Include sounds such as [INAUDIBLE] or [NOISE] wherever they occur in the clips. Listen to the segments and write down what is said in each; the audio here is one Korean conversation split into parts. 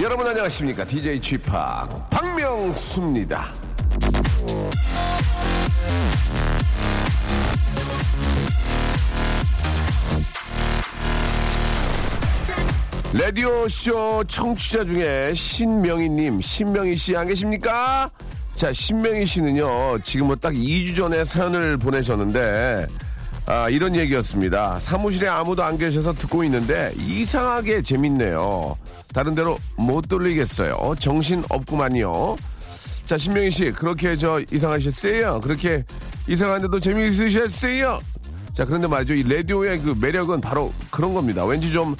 여러분 안녕하십니까? DJ Chip 박명수입니다. 라디오쇼 청취자 중에 신명희님, 신명희 씨 안 계십니까? 자, 신명희 씨는요, 지금 뭐 딱 2주 전에 사연을 보내셨는데, 아, 이런 얘기였습니다. 사무실에 아무도 안 계셔서 듣고 있는데, 이상하게 재밌네요. 다른 데로 못 돌리겠어요. 정신 없구만요. 자, 신명희 씨, 그렇게 저 이상하셨어요? 그렇게 이상한데도 재미있으셨어요? 자, 그런데 말이죠. 이 라디오의 그 매력은 바로 그런 겁니다. 왠지 좀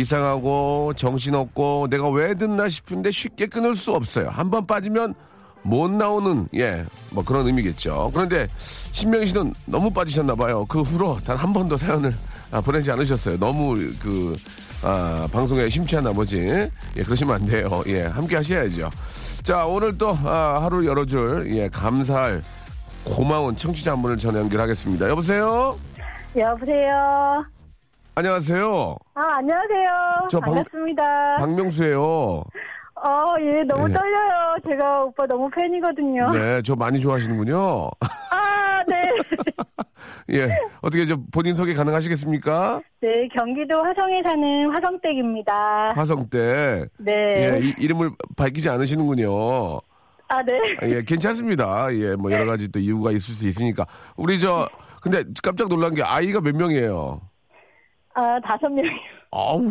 이상하고 정신없고 내가 왜 듣나 싶은데 쉽게 끊을 수 없어요. 한 번 빠지면 못 나오는, 예, 뭐 그런 의미겠죠. 그런데 신명희 씨는 너무 빠지셨나 봐요. 그 후로 단 한 번도 사연을 아, 보내지 않으셨어요. 너무 그, 아, 방송에 심취한 나머지. 예, 그러시면 안 돼요. 예, 함께 하셔야죠. 자, 오늘 또, 아, 하루 열어줄, 예, 감사할 고마운 청취자 한 분을 전화 연결하겠습니다. 여보세요? 여보세요. 안녕하세요. 아, 안녕하세요. 저 방- 반갑습니다. 박명수예요. 어, 예, 너무 예. 떨려요. 제가 오빠 너무 팬이거든요. 네, 저 많이 좋아하시는군요. 아, 네. [LAUGHS] 예, 어떻게 저 본인 소개 가능하시겠습니까? 네, 경기도 화성에 사는 화성댁입니다. 화성 때. 네. 예, 이, 이름을 밝히지 않으시는군요. 아, 네. 아, 예, 괜찮습니다. 예, 뭐 여러 가지 또 이유가 있을 수 있으니까. 우리 저, 근데 깜짝 놀란 게 아이가 몇 명이에요? 아, 다섯 명이요. 아우,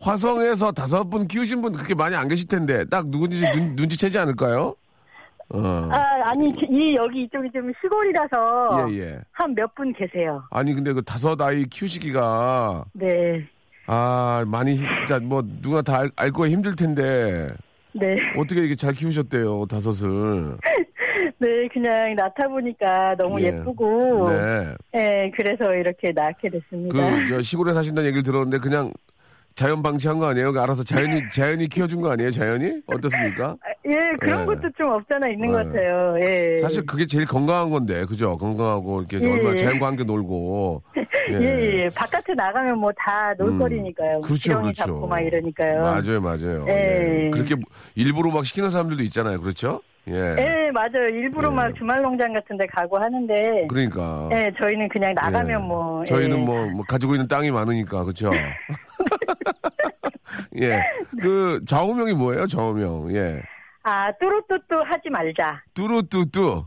화성에서 다섯 분 키우신 분 그렇게 많이 안 계실 텐데, 딱 누군지 눈, 눈치채지 않을까요? 어. 아, 아니, 이, 여기 이쪽이 좀 시골이라서. 예, 예. 한 몇 분 계세요. 아니, 근데 그 다섯 아이 키우시기가, 네. 아, 많이, 힘- 진짜 뭐, 누가 다 알, 알 거에 힘들 텐데, 네. 어떻게 이렇게 잘 키우셨대요, 다섯을. [LAUGHS] 네, 그냥 낳다 보니까 너무 예. 예. 쁘고 네. 네, 그래서 이렇게 낳게 됐습니다. 그, 저, 시골에 사신다는 얘기를 들었는데, 그냥 자연 방치한 거 아니에요? 그 알아서 자연이, 자연이 키워준 거 아니에요, 자연이? 어떻습니까? 아, 예, 그런 예. 것도 좀 없잖아 있는 것 예. 같아요. 예. 사실 그게 제일 건강한 건데, 그죠? 건강하고, 이렇게 예, 얼마나 예. 자연과 함께 놀고. [LAUGHS] 예, 예, 예. 바깥에 나가면 뭐 다 놀거리니까요. 음, 그렇죠, 지렁이 그렇죠. 잡고 막 이러니까요. 맞아요, 맞아요. 예. 예. 그렇게 일부러 막 시키는 사람들도 있잖아요, 그렇죠? 예. 예, 맞아요. 일부러 예. 막 주말 농장 같은 데 가고 하는데. 그러니까. 예, 저희는 그냥 나가면 예. 뭐. 저희는 예. 뭐, 뭐 가지고 있는 땅이 많으니까, 그렇죠? [LAUGHS] 예. 그 좌우명이 뭐예요, 좌우명? 예. 아, 뚜루뚜뚜 하지 말자. 뚜루뚜뚜.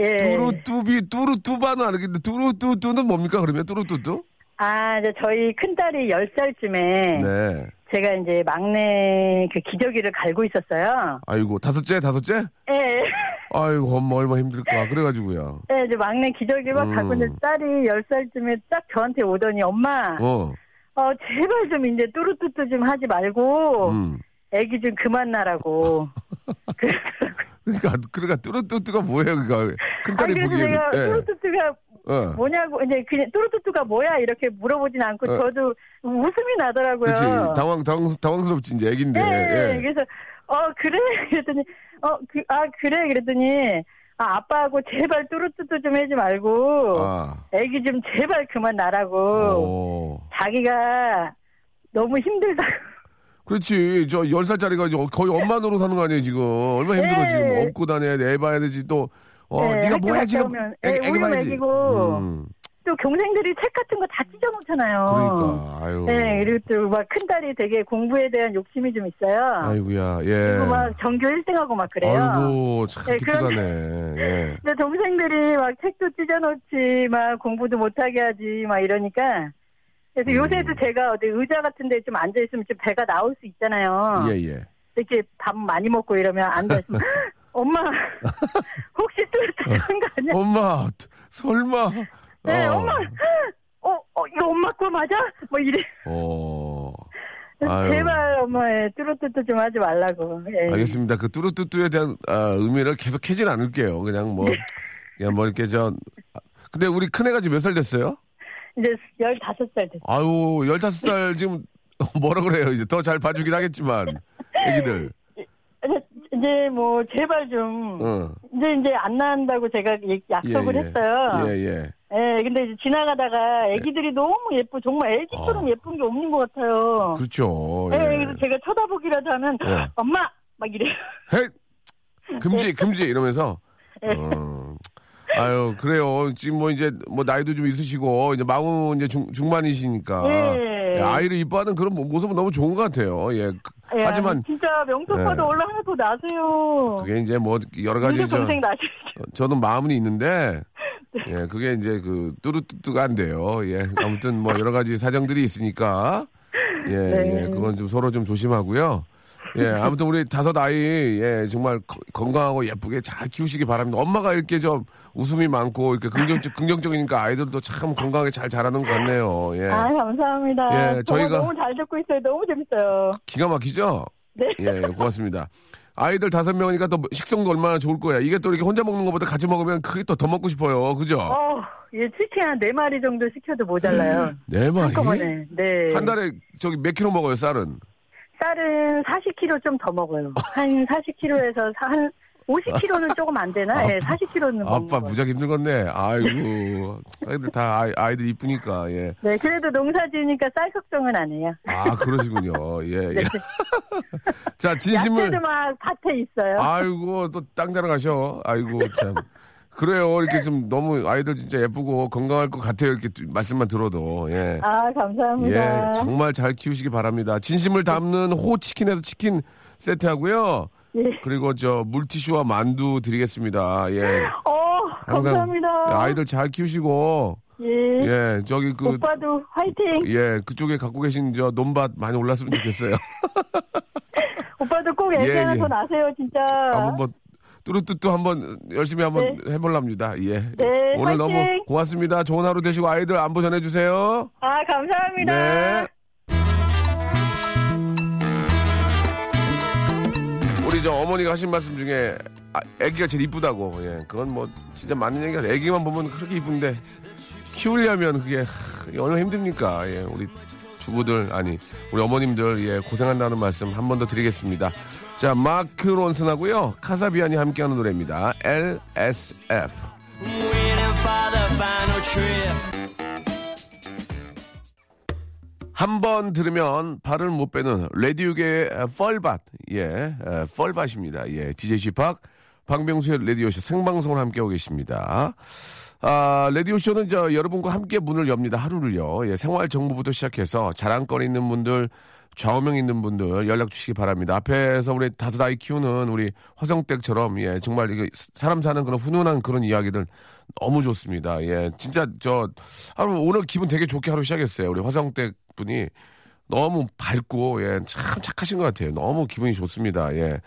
예. 뚜루뚜비, 뚜루뚜바는 알겠는데, 뚜루뚜뚜는 뭡니까, 그러면? 뚜루뚜뚜? 아, 이제 저희 큰딸이 10살쯤에. 네. 제가 이제 막내 그 기저귀를 갈고 있었어요. 아이고, 다섯째, 다섯째? 예. 아이고, 엄마 얼마나 힘들까. 그래가지고요. 예, 이제 막내 기저귀 막 음. 가고 이제 딸이 10살쯤에 딱 저한테 오더니 엄마, 어. 어, 제발 좀 이제 뚜루뚜뚜 좀 하지 말고, 음. 애기 좀 그만 나라고. [LAUGHS] 그러니까, 그러니까, 뚜루뚜뚜가 뭐예요, 그니까. 아니, 큰딸이 그래서 보기에는. 내가 예. 뚜루뚜뚜가 어. 뭐냐고, 이제 그냥 뚜루뚜뚜가 뭐야? 이렇게 물어보진 않고 어. 저도 웃음이 나더라고요. 그렇지. 당황, 당황, 당황스럽지, 이제 애긴데. 네, 예. 그래서, 어, 그래? [LAUGHS] 그랬더니, 어, 그, 아, 그래? 그랬더니, 아, 아빠하고 제발 뚜루뚜뚜 좀 하지 말고, 아. 애기 좀 제발 그만 나라고. 어. 자기가 너무 힘들다고. [LAUGHS] 그렇지. 저 10살짜리가 이제 거의 엄마 노릇 하는 거 아니에요, 지금. 얼마나 힘들어, 네. 지금. 업고 다녀야 돼, 애 봐야 되지, 또. 어, 네, 네가 뭐야, 지금. 오면 애기, 애 애기 우유. 먹이고. 음. 또 동생들이 책 같은 거 다 찢어놓잖아요. 그러니까 아유. 네, 그리고 또 막 큰 딸이 되게 공부에 대한 욕심이 좀 있어요. 아이고야. 예. 그리고 막 전교 1등하고 막 그래요. 아이고 참 네, 기특하네. [LAUGHS] 예. 근데 동생들이 막 책도 찢어놓지, 막 공부도 못하게 하지, 막 이러니까. 그래서 음. 요새도 제가 어디 의자 같은 데 좀 앉아 있으면 좀 배가 나올 수 있잖아요. 예, 예. 이렇게 밥 많이 먹고 이러면 앉아 있으면, [LAUGHS] 엄마, [LAUGHS] 혹시 또 그런 거 아니야? 엄마, 설마. 네, 어. 엄마, 어, 어, 이거 엄마 거 맞아? 뭐 이래. 어. 아유. 제발 엄마의 뚜루뚜뚜 좀 하지 말라고. 예. 알겠습니다. 그 뚜루뚜뚜에 대한 아, 의미를 계속 캐진 않을게요. 그냥 뭐 그냥 뭐 이렇게 저 아, 근데 우리 큰애가 지금 몇 살 됐어요? 이제 15살 됐어. 아유, 15살 지금 [LAUGHS] 뭐라 그래요? 이제 더 잘 봐주긴 하겠지만 애기들. 이제, 뭐 제발 좀 어. 이제 이제 안 나간다고 제가 얘- 약속을 예, 예. 했어요. 예, 예. 예, 근데 이제 지나가다가 애기들이 너무 예쁘, 정말 애기처럼 어. 예쁜 게 없는 것 같아요. 그렇죠. 예, 예. 그래서 제가 쳐다보기라도 하면 예. 엄마 막 이래요. 헤! 금지, 금지 이러면서. [LAUGHS] 예. 어. 아유, 그래요. 지금 뭐 이제 뭐 나이도 좀 있으시고 이제 마흔 이제 중, 중반이시니까. 예. 예, 아이를 이뻐하는 그런 모- 모습은 너무 좋은 것 같아요. 예. 그- 예, 하지만 진짜 명소빠도 예. 더 나세요. 그게 이제 뭐 여러 가지 저, 저는 마음은 있는데 [LAUGHS] 예 그게 이제 그 뚜루뚜뚜가 안 돼요 예 아무튼 뭐 여러 가지 사정들이 있으니까 예, 네. 예 그건 좀 서로 좀 조심하고요 예 아무튼 우리 다섯 아이 예 정말 거- 건강하고 예쁘게 잘 키우시기 바랍니다 엄마가 이렇게 좀 웃음이 많고 이렇게 긍정적 긍정적이니까 아이들도 참 건강하게 잘 자라는 것 같네요 예 아, 감사합니다. 예, 저희가- 너무 잘 듣고 있어요. 너무 재밌어요. 기가 막히죠 네. 예, 고맙습니다. 아이들 다섯 명이니까 또 식성도 얼마나 좋을 거야. 이게 또 이렇게 혼자 먹는 것보다 같이 먹으면 그게 또 더 먹고 싶어요. 그죠? 어, 예, 치킨 한 네 마리 정도 시켜도 모자라요. 네 마리? 한꺼번에. 네. 한 달에 저기 몇 킬로 먹어요, 쌀은? 쌀은 40kg 좀 더 먹어요. 한 40kg에서 한 50kg는 조금 안 되나? 예, 40kg는 먹는 아빠 거예요. 무지하게 힘들겠네. 아이고. 아이들 다 아이, 아이 들 이쁘니까, 예. 네, 그래도 농사 지으니까 쌀 걱정은 안 해요. 아, 그러시군요. 예, 예. 자, 진심을. 야채도 막 밭에 있어요. 아이고, 또 땅 자러 가셔. 아이고, 참. 그래요. 이렇게 좀 너무 아이들 진짜 예쁘고 건강할 것 같아요. 이렇게 말씀만 들어도. 예. 아, 감사합니다. 예, 정말 잘 키우시기 바랍니다. 진심을 담는 호치킨에서 치킨 세트 하고요. 예. 그리고 저 물티슈와 만두 드리겠습니다. 예. 어, 감사합니다. 아이들 잘 키우시고 예. 예, 저기 그 오빠도 화이팅. 예, 그쪽에 갖고 계신 저 논밭 많이 올랐으면 좋겠어요. [LAUGHS] 오빠도 꼭 애기 예, 하나 예. 더 낳으세요, 진짜. 한번 뭐 뚜루뚜뚜 한번 열심히 한번 해볼랍니다. 예. 네, 오늘 화이팅! 너무 고맙습니다. 좋은 하루 되시고 아이들 안부 전해주세요. 아, 감사합니다. 네. 우리 저 어머니가 하신 말씀 중에 아, 애기가 제일 이쁘다고. 예, 그건 뭐 진짜 맞는 얘기가 애기만 보면 그렇게 이쁜데 키우려면 그게 하, 얼마나 힘듭니까? 예, 우리 주부들 아니 우리 어머님들 예 고생한다는 말씀 한 번 더 드리겠습니다. 자 마크 론슨하고요 카사비안이 함께하는 노래입니다. LSF. 한 번 들으면 발을 못 빼는 레디오계의 펄밭, 예, 에, 펄밭입니다. 예, DJ 지팍, 박명수의 레디오쇼 생방송을 함께하고 계십니다. 아, 레디오쇼는 저 여러분과 함께 문을 엽니다. 하루를요. 예, 생활 정보부터 시작해서 자랑거리 있는 분들, 좌우명 있는 분들 연락 주시기 바랍니다. 앞에서 우리 다섯 아이 키우는 우리 화성댁처럼 예, 정말 이거 사람 사는 그런 훈훈한 그런 이야기들 너무 좋습니다. 예, 진짜 저 하루 오늘 기분 되게 좋게 하루 시작했어요. 우리 화성댁 분이 너무 밝고 예, 참 착하신 것 같아요. 너무 기분이 좋습니다. 예.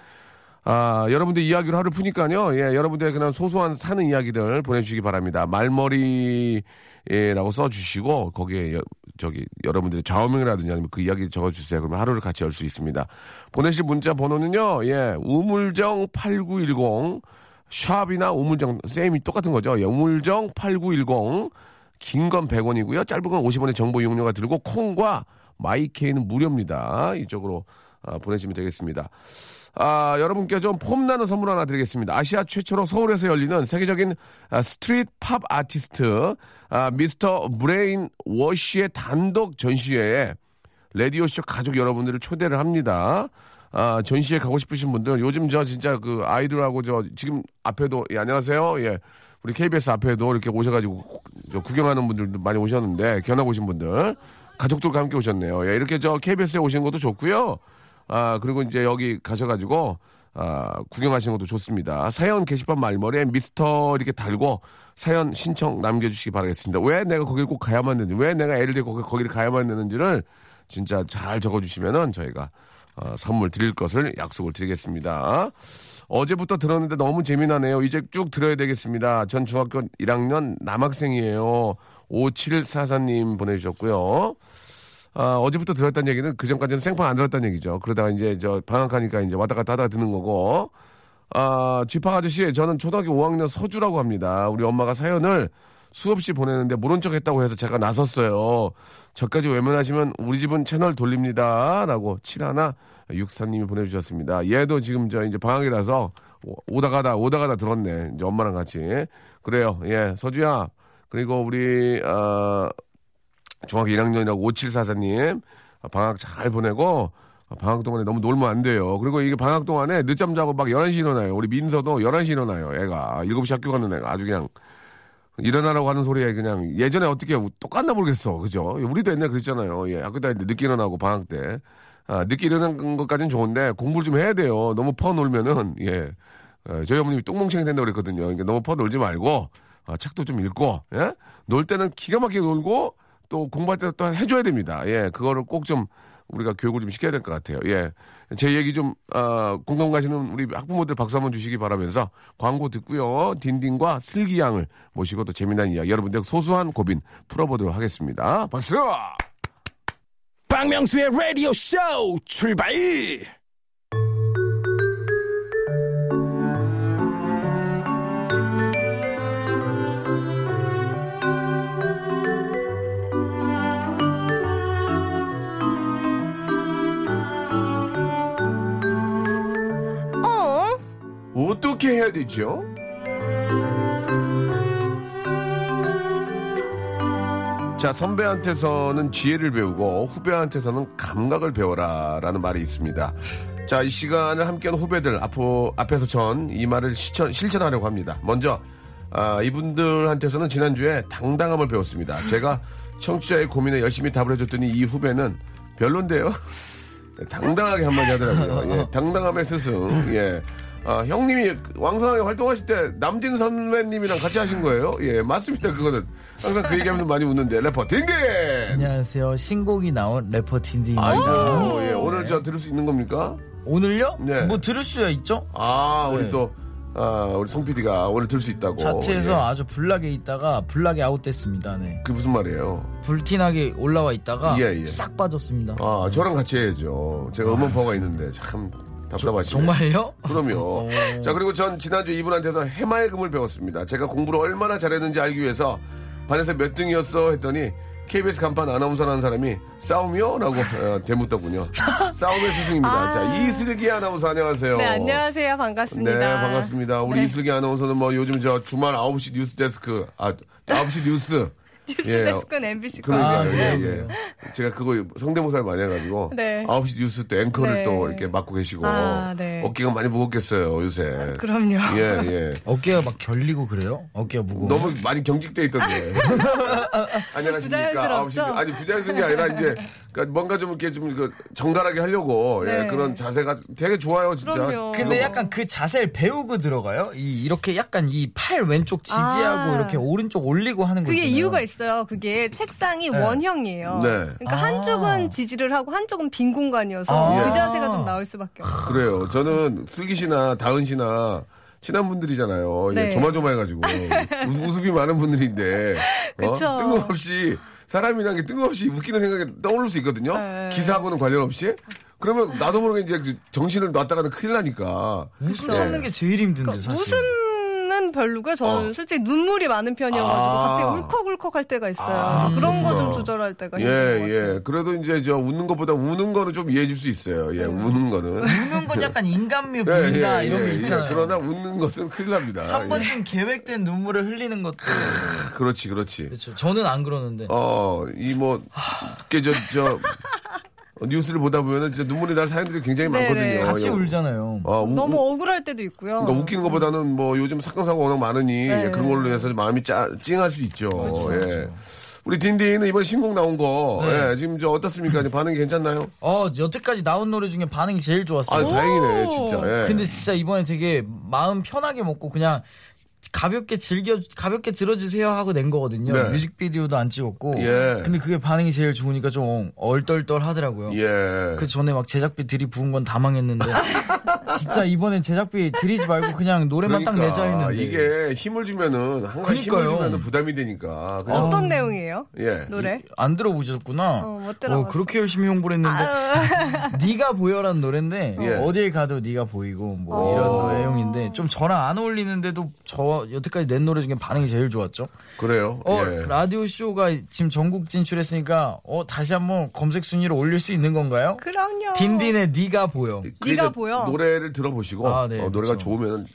아, 여러분들 이야기로 하루 푸니까요. 예, 여러분들의 그냥 소소한 사는 이야기들 보내주시기 바랍니다. 말머리 라고 써주시고, 거기에, 여- 저기, 여러분들의 좌우명이라든지 아니면 그 이야기 적어주세요. 그러면 하루를 같이 열 수 있습니다. 보내실 문자 번호는요, 예, 우물정 8910, 샵이나 우물정, 쌤이 똑같은 거죠. 예, 우물정 8910, 긴 건 100원이고요. 짧은 건 50원의 정보 이용료가 들고, 콩과 마이케이는 무료입니다. 이쪽으로 아, 보내시면 되겠습니다. 아, 여러분께 좀 폼나는 선물 하나 드리겠습니다. 아시아 최초로 서울에서 열리는 세계적인 아, street pop artist 아, Mr. Brainwash의 단독 전시회에 레디오쇼 가족 여러분들을 초대를 합니다. 아, 전시회 가고 싶으신 분들 요즘 저 진짜 그 아이들하고 저 지금 앞에도 예, 안녕하세요. 예. 우리 KBS 앞에도 이렇게 오셔가지고 저 구경하는 분들도 많이 오셨는데 견학 오신 분들 가족들과 함께 오셨네요. 예, 이렇게 저 KBS에 오시는 것도 좋고요. 아 그리고 이제 여기 가셔가지고 아 구경하시는 것도 좋습니다. 사연 게시판 말머리에 미스터 이렇게 달고 사연 신청 남겨주시기 바라겠습니다. 왜 내가 거기를 꼭 가야만 되는지, 왜 내가 애를 거기, 거기를 가야만 되는지를 진짜 잘 적어주시면은 저희가 어, 선물 드릴 것을 약속을 드리겠습니다. 어제부터 들었는데 너무 재미나네요. 이제 쭉 들어야 되겠습니다. 전 중학교 1학년 남학생이에요. 5744님 보내주셨고요. 아, 어제부터 들었다는 얘기는 그 전까지는 생판 안 들었다는 얘기죠. 그러다가 이제 저 방학하니까 이제 왔다 갔다 하다가 듣는 거고. 아, 지팡 아저씨, 저는 초등학교 5학년 서주라고 합니다. 우리 엄마가 사연을 수없이 보내는데 모른 척 했다고 해서 제가 나섰어요. 저까지 외면하시면 우리 집은 채널 돌립니다. 라고 71 64님이 보내주셨습니다. 얘도 지금 저 이제 방학이라서 오- 오다 가다, 오다 가다 들었네. 이제 엄마랑 같이. 그래요. 예, 서주야. 그리고 우리, 아, 중학교 1학년이라고 5744님. 방학 잘 보내고, 방학 동안에 너무 놀면 안 돼요. 그리고 이게 방학 동안에 늦잠 자고 막 11시 일어나요. 우리 민서도 11시 일어나요. 애가. 7시 학교 가는 애가 아주 그냥 일어나라고 하는 소리에 그냥 예전에 어떻게 똑같나 모르겠어. 그죠? 우리도 옛날에 그랬잖아요. 예. 학교 다닐 때 늦게 일어나고 방학 때. 아, 늦게 일어나는 것까지는 좋은데 공부를 좀 해야 돼요. 너무 퍼 놀면은, 예. 어, 저희 어머님이 똥멍청이 된다고 그랬거든요. 그러니까 너무 퍼 놀지 말고, 아, 책도 좀 읽고, 예? 놀 때는 기가 막히게 놀고, 또 공부할 때또 해줘야 됩니다. 예. 그거를 꼭 좀 우리가 교육을 좀 시켜야 될 것 같아요. 예. 제 얘기 좀, 어, 공감 가시는 우리 학부모들 박수 한번 주시기 바라면서 광고 듣고요. 딘딘과 슬기양을 모시고 또 재미난 이야기 여러분들 소소한 고민 풀어보도록 하겠습니다. 박수! 박명수의 라디오 쇼 출발! 어떻게 해야 되죠? 자, 선배한테서는 지혜를 배우고 후배한테서는 감각을 배워라 라는 말이 있습니다. 자, 이 시간을 함께한 후배들 앞으로 앞에서 전 이 말을 실천, 실천하려고 합니다. 먼저 아, 이분들한테서는 지난주에 당당함을 배웠습니다. 제가 청취자의 고민에 열심히 답을 해줬더니 이 후배는 별론데요. [LAUGHS] 당당하게 한마디 하더라고요. 예, 당당함의 스승. 예. 아, 형님이 왕성하게 활동하실 때 남진 선배님이랑 같이 하신 거예요? 예, 맞습니다. 그거는 항상 그 얘기하면 많이 웃는데 래퍼 딩딘. 안녕하세요. 신곡이 나온 래퍼 딘딘입니다. 아이고, 예, 오늘 저 들을 수 있는 겁니까? 오늘요? 네. 뭐 들을 수야 있죠? 아, 우리 네. 또 아, 우리 송 PD가 오늘 들을 수 있다고. 차트에서 예. 아주 불나게 있다가 불나게 아웃됐습니다. 네. 그게 무슨 말이에요? 불티나게 올라와 있다가 예, 예. 싹 빠졌습니다. 아, 저랑 같이 해야죠. 제가 음원파가 있는데 참 답답하시네. 정말요? 그럼요. [LAUGHS] 어. 자, 그리고 전 지난주 이분한테서 해맑음을 배웠습니다. 제가 공부를 얼마나 잘했는지 알기 위해서 반에서 몇 등이었어 했더니 KBS 간판 아나운서라는 사람이 싸움이요? 라고 어, 대묻더군요. [LAUGHS] 싸움의 스승입니다. 자, 이슬기 아나운서 안녕하세요. 네, 안녕하세요. 반갑습니다. 네, 반갑습니다. 우리 네. 이슬기 아나운서는 뭐 요즘 저 주말 9시 뉴스 데스크, 아, 9시 뉴스. 뉴스 예. 데스크는 MBC 거. 그러니까요, 아, 예, 네, 예. 제가 그거 성대모사를 많이 해가지고. 네. 9시 뉴스 때 앵커를 네. 또 이렇게 맡고 계시고. 아, 네. 어깨가 많이 무겁겠어요, 요새. 그럼요. 예, 예. 어깨가 막 결리고 그래요? 어깨가 무거워. 너무 많이 경직돼 있던데. [LAUGHS] 안녕하십니까. 부자연스럽죠? 9시, 아니, 부자연스러운 게 아니라 이제, 그러니까 뭔가 좀 이렇게 좀 그 정갈하게 하려고, 예, 네. 그런 자세가 되게 좋아요, 진짜. 그럼요. 근데 약간 그 자세를 배우고 들어가요? 이 이렇게 약간 이 팔 왼쪽 지지하고 아. 이렇게 오른쪽 올리고 하는 거 그게 있잖아요. 이유가 있어요. 그게 책상이 원형이에요. 네. 그러니까 아. 한쪽은 지지를 하고 한쪽은 빈 공간이어서 아. 그 자세가 좀 나올 수밖에 없어요. 그래요. 저는 슬기 씨나 다은 씨나 친한 분들이잖아요. 예, 네. 조마조마해가지고 [LAUGHS] 우- 웃음이 많은 분들인데 어? 그쵸. 뜬금없이 사람이란 게 뜬금없이 웃기는 생각이 떠오를 수 있거든요. 네. 기사하고는 관련 없이. 그러면 나도 모르게 이제 그 정신을 놨다가는 큰일 나니까. 웃음 네. 참는 게 제일 힘든데 그러니까 사실. 웃음 은 별로고요. 저는 어. 솔직히 눈물이 많은 편이어가지고 아. 갑자기 울컥울컥 할 때가 있어요. 아, 그런 거 좀. 조절할 때가 예, 것 같아요. 예. 그래도 이제 저 웃는 것보다 우는 거는 좀 이해해 줄 수 있어요. 예, 우는 거는. 우는 건 약간 인간미 예, 보인다 예, 이런 예, 게 예. 있잖아요. 그러나 웃는 것은 큰일 납니다. 한 예. 번쯤 계획된 눈물을 흘리는 것도 그렇지, 그렇지. 그렇죠. 저는 안 그러는데. 어, 이 뭐, 그, 저, 저, 어, 뉴스를 보다 보면은 진짜 눈물이 날 사연들이 굉장히 네네. 많거든요. 같이 예. 울잖아요. 어, 우- 너무 우- 억울할 때도 있고요. 그러니까 웃기는 것보다는 뭐 요즘 사건 사고 워낙 많으니 네. 그런 걸로 해서 마음이 짜, 찡할 수 있죠. 그렇죠, 예. 우리 딘딘은 이번 신곡 나온 거 네. 예, 지금 저 어떻습니까? 반응이 괜찮나요? 어, 여태까지 나온 노래 중에 반응이 제일 아 좋았어요. 다행이네 진짜. 예. 근데 진짜 이번에 되게 마음 편하게 먹고 그냥 가볍게 즐겨 가볍게 들어주세요 하고 낸 거거든요. 네. 뮤직비디오도 안 찍었고. 예. 근데 그게 반응이 제일 좋으니까 좀 얼떨떨 하더라고요. 예. 그 전에 막 제작비 들이 부은 건 다 망했는데 [LAUGHS] 진짜 이번에 제작비 들이지 말고 그냥 노래만 딱 내자 했는데 그러니까 이게 힘을 주면은 항상 힘을 그러니까요. 주면은 부담이 되니까. 그냥 어떤 내용이에요? 예. 노래? 안 들어보셨구나. 어, 못 들어봤어. 그렇게 열심히 홍보를 했는데 [LAUGHS] 네가 보여란 노래인데 예. 어딜 가도 네가 보이고 뭐 이런 내용인데 좀 저랑 안 어울리는데도 저 여태까지 낸 노래 중에 반응이 제일 좋았죠. 그래요. 어 예. 라디오 쇼가 지금 전국 진출했으니까 어 다시 한번 검색 순위로 올릴 수 있는 건가요? 그럼요. 딘딘의 네가 보여. 그 네가 보여. 노래를 들어보시고 아, 네, 어, 노래가 그렇죠. 좋으면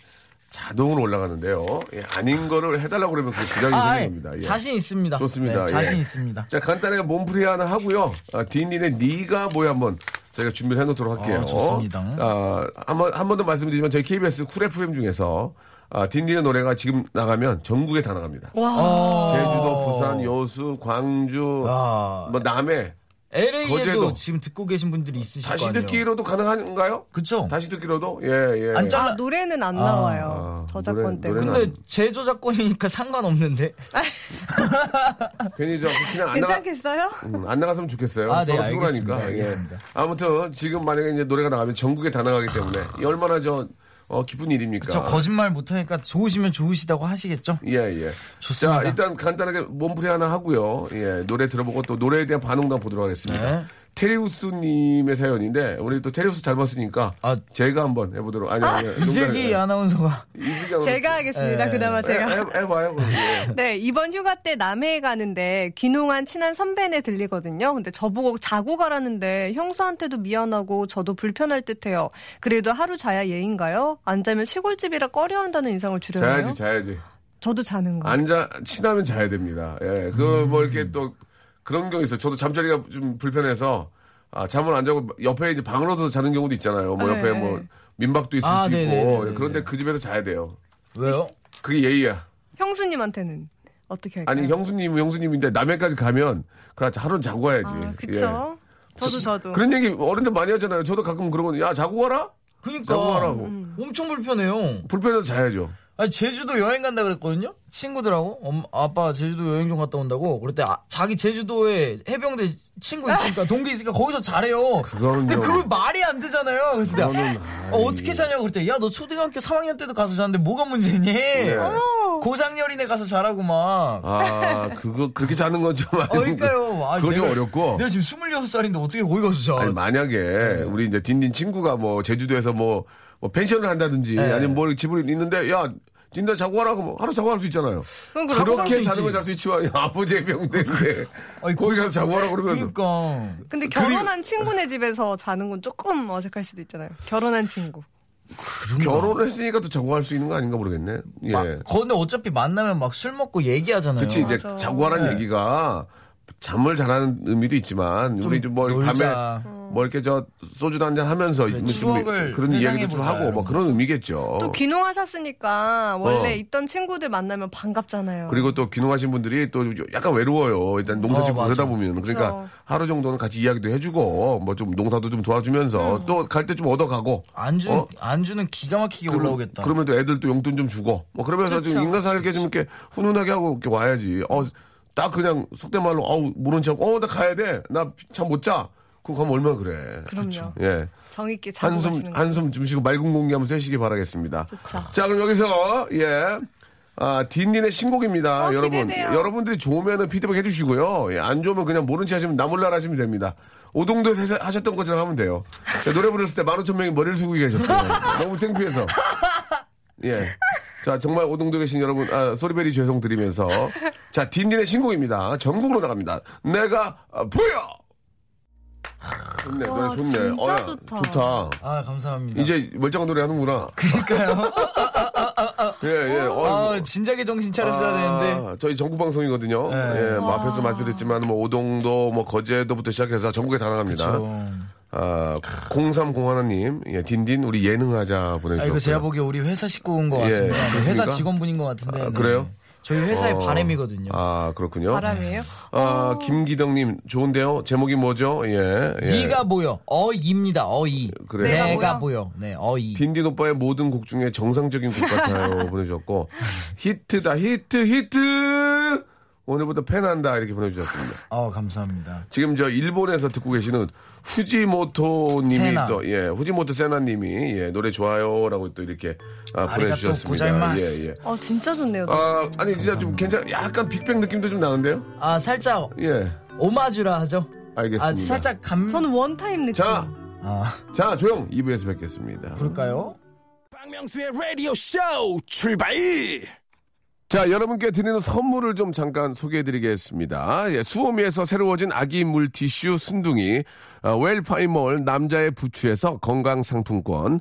자동으로 올라가는데요. 예, 아닌 거를 해달라고 그러면 그게 부담이 아, 되는 아이, 겁니다. 예. 자신 있습니다. 좋습니다. 네, 자신 예. 있습니다. 자 간단하게 몸풀이 하나 하고요. 아, 딘딘의 니가 뭐야 한번 저희가 준비를 해놓도록 할게요. 아, 좋습니다. 아, 한 번 한 번 더 말씀드리지만 저희 KBS Cool FM 중에서 아, 딘딘의 노래가 지금 나가면 전국에 다 나갑니다. 와. 제주도, 부산, 여수, 광주, 와. 뭐 남해 LA에도 거제도. 지금 듣고 계신 분들이 있으실 거 다시 아니에요. 듣기로도 가능한가요? 그쵸? 다시 듣기로도 예 예. 안 잘라- 아, 노래는 안 나와요. 아, 저작권 노래- 때문에. 근데 제조작권이니까 상관없는데. [LAUGHS] 괜히 저 그냥 안 나가 괜찮겠어요? 음, 안 나갔으면 좋겠어요. 아, 네, 알겠습니다. 피곤하니까. 예. 알겠습니다. 아무튼 지금 만약에 이제 노래가 나가면 전국에 다 나가기 때문에 이 얼마나 저 어, 기쁜 일입니까? 저 거짓말 못하니까 좋으시면 좋으시다고 하시겠죠? 예, 예. 좋습니다. 자, 일단 간단하게 몸풀이 하나 하고요. 예, 노래 들어보고 또 노래에 대한 반응도 한번 보도록 하겠습니다. 네. 테리우스님의 사연인데, 우리 또 테리우스 닮았으니까, 아. 제가 한번 해보도록. 아니, 아니, 이슬기 아나운서가 이슬기 아나운서. 제가 하겠습니다. 예. 그나마 제가. 해, 해봐요. 예. [LAUGHS] 네, 이번 휴가 때 남해에 가는데 귀농한 친한 선배네 들리거든요. 근데 저보고 자고 가라는데 형수한테도 미안하고 저도 불편할 듯해요. 그래도 하루 자야 예인가요? 안 자면 시골집이라 꺼려한다는 인상을 주려나요? 자야지, 자야지. 저도 자는 거. 앉아, 친하면 자야 됩니다. 예, 그, 뭐, 이렇게 또, 그런 경우 있어요. 저도 잠자리가 좀 불편해서, 아, 잠을 안 자고 옆에 이제 방으로서 자는 경우도 있잖아요. 뭐, 옆에 네. 뭐, 민박도 있을 아, 수 있고. 네네네네네. 그런데 그 집에서 자야 돼요. 왜요? 그게 예의야. 형수님한테는 어떻게 할까요? 아니, 형수님은 형수님인데, 남해까지 가면, 그렇지, 하루는 자고 가야지. 아, 그쵸. 저도 저도. 예. 그런 얘기 어른들 많이 하잖아요. 저도 가끔 그러거든요. 야, 자고 가라? 그니까 자고 가라고. 엄청 불편해요. 불편해서 자야죠. 아니 제주도 여행 간다 그랬거든요. 친구들하고 엄마 아빠 제주도 여행 좀 갔다 온다고. 그랬대 아, 자기 제주도에 해병대 친구 있으니까 동기 있으니까 거기서 잘해요. 그거는 근데 좀- 그걸 말이 안 되잖아요. 그래서 내가 그거는, 어, 어떻게 자냐고 그랬대. 야 너 초등학교 3학년 때도 가서 자는데 뭐가 문제니? 고장열이네 가서 자라고 막. 아, 그거, 그렇게 자는 건 좀. 어, 그러니까요. 아, 그건 좀 어렵고. 내가 지금 26살인데 어떻게 거기 가서 자? 아니, 만약에 우리 이제 딘딘 친구가 뭐 제주도에서 뭐, 뭐 펜션을 한다든지 네. 아니면 뭐 집을 있는데 야 딘딘 자고 가라 그러면 하루 자고 갈수 있잖아요. 할 그렇게 수 자는. 건잘수 있지만 [LAUGHS] 야, 아버지 해병대인데 아니, 거기 가서 자고 가라 그러면 그러니까. 근데 결혼한 친구네 집에서 자는 건 조금 어색할 수도 있잖아요. 결혼한 친구. 결혼을 했으니까 또 자고 갈 수 있는 거 아닌가 모르겠네. 예. 막, 근데 어차피 만나면 막 술 먹고 얘기하잖아요. 그치 이제 맞아. 자고 가라는 네. 얘기가 잠을 잘하는 의미도 있지만 우리 좀뭐 놀자. 밤에 뭐 이렇게 저 소주도 한잔 하면서 그래, 좀 추억을 그런 이야기도 좀 하고 뭐 그런 의미겠죠. 또 귀농하셨으니까 원래 어. 있던 친구들 만나면 반갑잖아요. 그리고 또 귀농하신 분들이 또 약간 외로워요. 일단 농사 어, 짓고 맞아. 그러다 보면 그러니까 그쵸. 하루 정도는 같이 이야기도 해주고 뭐 좀 농사도 좀 도와주면서 또갈 때 좀 얻어가고 안주 어? 안주는 기가 막히게 그러면- 올라오겠다. 그러면 또 애들 또 용돈 좀 주고 뭐 그러면서 좀 그쵸. 인간 살게 좀 이렇게 훈훈하게 하고 이렇게 와야지. 어 딱 그냥 속된 말로 어우 모른 척어나 가야 돼. 나 잠 못 자. 그거 가면 얼마나 그래. 그럼요. 예. 정 있게 자고 한숨. 한숨 좀 쉬고 맑은 공기 한번 쐬시기 바라겠습니다. 좋죠. 자 그럼 여기서 예. 아, 딘딘의 신곡입니다. 어, 여러분. 기대돼요. 여러분들이 좋으면은 피드백 해주시고요. 예, 안 좋으면 그냥 모른 체 하시면 나몰라 하시면 됩니다. 하셔- 하셨던 것처럼 하면 돼요. 자, 노래 부르실 때 만 오천 명이 머리를 숙이고 계셨어요. [LAUGHS] 너무 창피해서. 예. 자, 정말 오동도에 계신 여러분, 아, 소리베리 죄송 드리면서. 자, 딘딘의 신곡입니다. 전국으로 나갑니다. 내가 아, 보여! 좋네, 와, 노래 좋네. 진짜 어, 야, 좋다. 좋다. 아 감사합니다. 이제 멀쩡한 노래 하는구나. 그러니까요. [LAUGHS] 예, 예. 어, 아 진작에 정신 차렸어야 되는데. 아, 저희 전국 방송이거든요. 네. 예, 뭐 앞에서 말씀드렸지만 뭐 오동도, 뭐 거제도부터 시작해서 전국에 다 나갑니다. 그렇죠. 아, 0301님, 예, 딘딘 우리 예능하자 아 보내주셨고요. 이거 제가 보기에 우리 회사 식구인 것 예, 같습니다. 네, 회사? 직원분인 것 같은데. 아, 네. 그래요? 저희 회사의 어, 바람이거든요. 아, 그렇군요. 바람이에요? 아, 김기덕님, 좋은데요? 제목이 뭐죠? 예. 예. 네가 보여 어이입니다. 어이. 그래요? 내가 내가 보여? 보여. 네 어이. 딘딘 오빠의 모든 곡 중에 정상적인 곡 같아요. [LAUGHS] 보내주셨고. 히트다, 히트, 히트! 오늘부터 팬한다. 이렇게 보내주셨습니다. 어 감사합니다. 지금 저 일본에서 듣고 계시는 후지모토 님이 세나. 또, 예, 후지모토 세나 님이, 예, 노래 좋아요라고 또 이렇게 아, 보내주셨습니다. 예, 예. 아, 진짜 좋네요. 아, 아니, 진짜 좀 괜찮, 약간 빅뱅 느낌도 좀 나는데요? 아 살짝 예, 오마주라 하죠. 알겠습니다. 아 살짝 감. 저는 1TYM 느낌. 자, 아 자, 조용! 2부에서 뵙겠습니다. 그럴까요? 박명수의 라디오 쇼 출발! 자, 여러분께 드리는 선물을 좀 잠깐 소개해 드리겠습니다. 예, 수오미에서 새로워진 아기 물티슈 순둥이, 어, 웰파이몰 남자의 부추에서 건강상품권,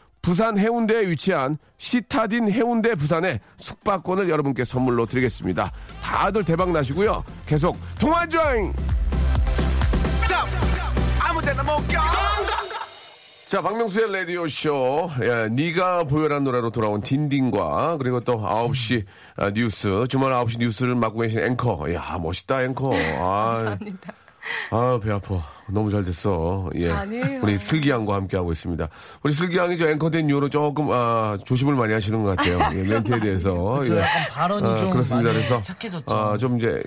부산 해운대에 위치한 시타딘 해운대 부산의 숙박권을 여러분께 선물로 드리겠습니다. 다들 대박 나시고요. 계속 통화 조잉! 자, 박명수의 라디오 쇼. 예, 니가 보여란 노래로 돌아온 딘딘과, 그리고 또 9시 아, 뉴스, 주말 9시 뉴스를 맡고 계신 앵커. 야 멋있다, 앵커. 아, [LAUGHS] 감사합니다. 아, 배 아파. 너무 잘 됐어. 예. 아니에요. 우리 슬기양과 함께하고 있습니다. 우리 슬기양이 저 앵커된 이후로 조금, 아, 조심을 많이 하시는 것 같아요. [LAUGHS] 예, 멘트에 대해서. 저 예. 약간 발언이 아, 좀 그렇습니다. 그래서 착해졌죠. 아, 좀 이제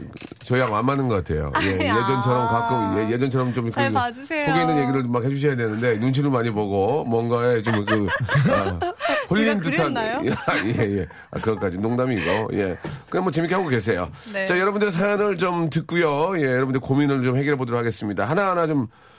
저희하고 안 맞는 것 같아요. 예, 야. 예전처럼 가끔 예, 예전처럼 좀 잘 그 봐주세요. 속에 있는 얘기를 막 해주셔야 되는데 눈치를 많이 보고 뭔가에 좀 그 아, [LAUGHS] 홀린 듯한 그랬나요? 예, 예. 아, 그것까지 농담이고 예. 그냥 뭐 재밌게 하고 계세요. 네. 자, 여러분들 사연을 좀 듣고요. 예, 여러분들 고민을 좀 해결해 보도록 하겠습니다. 하나하나 좀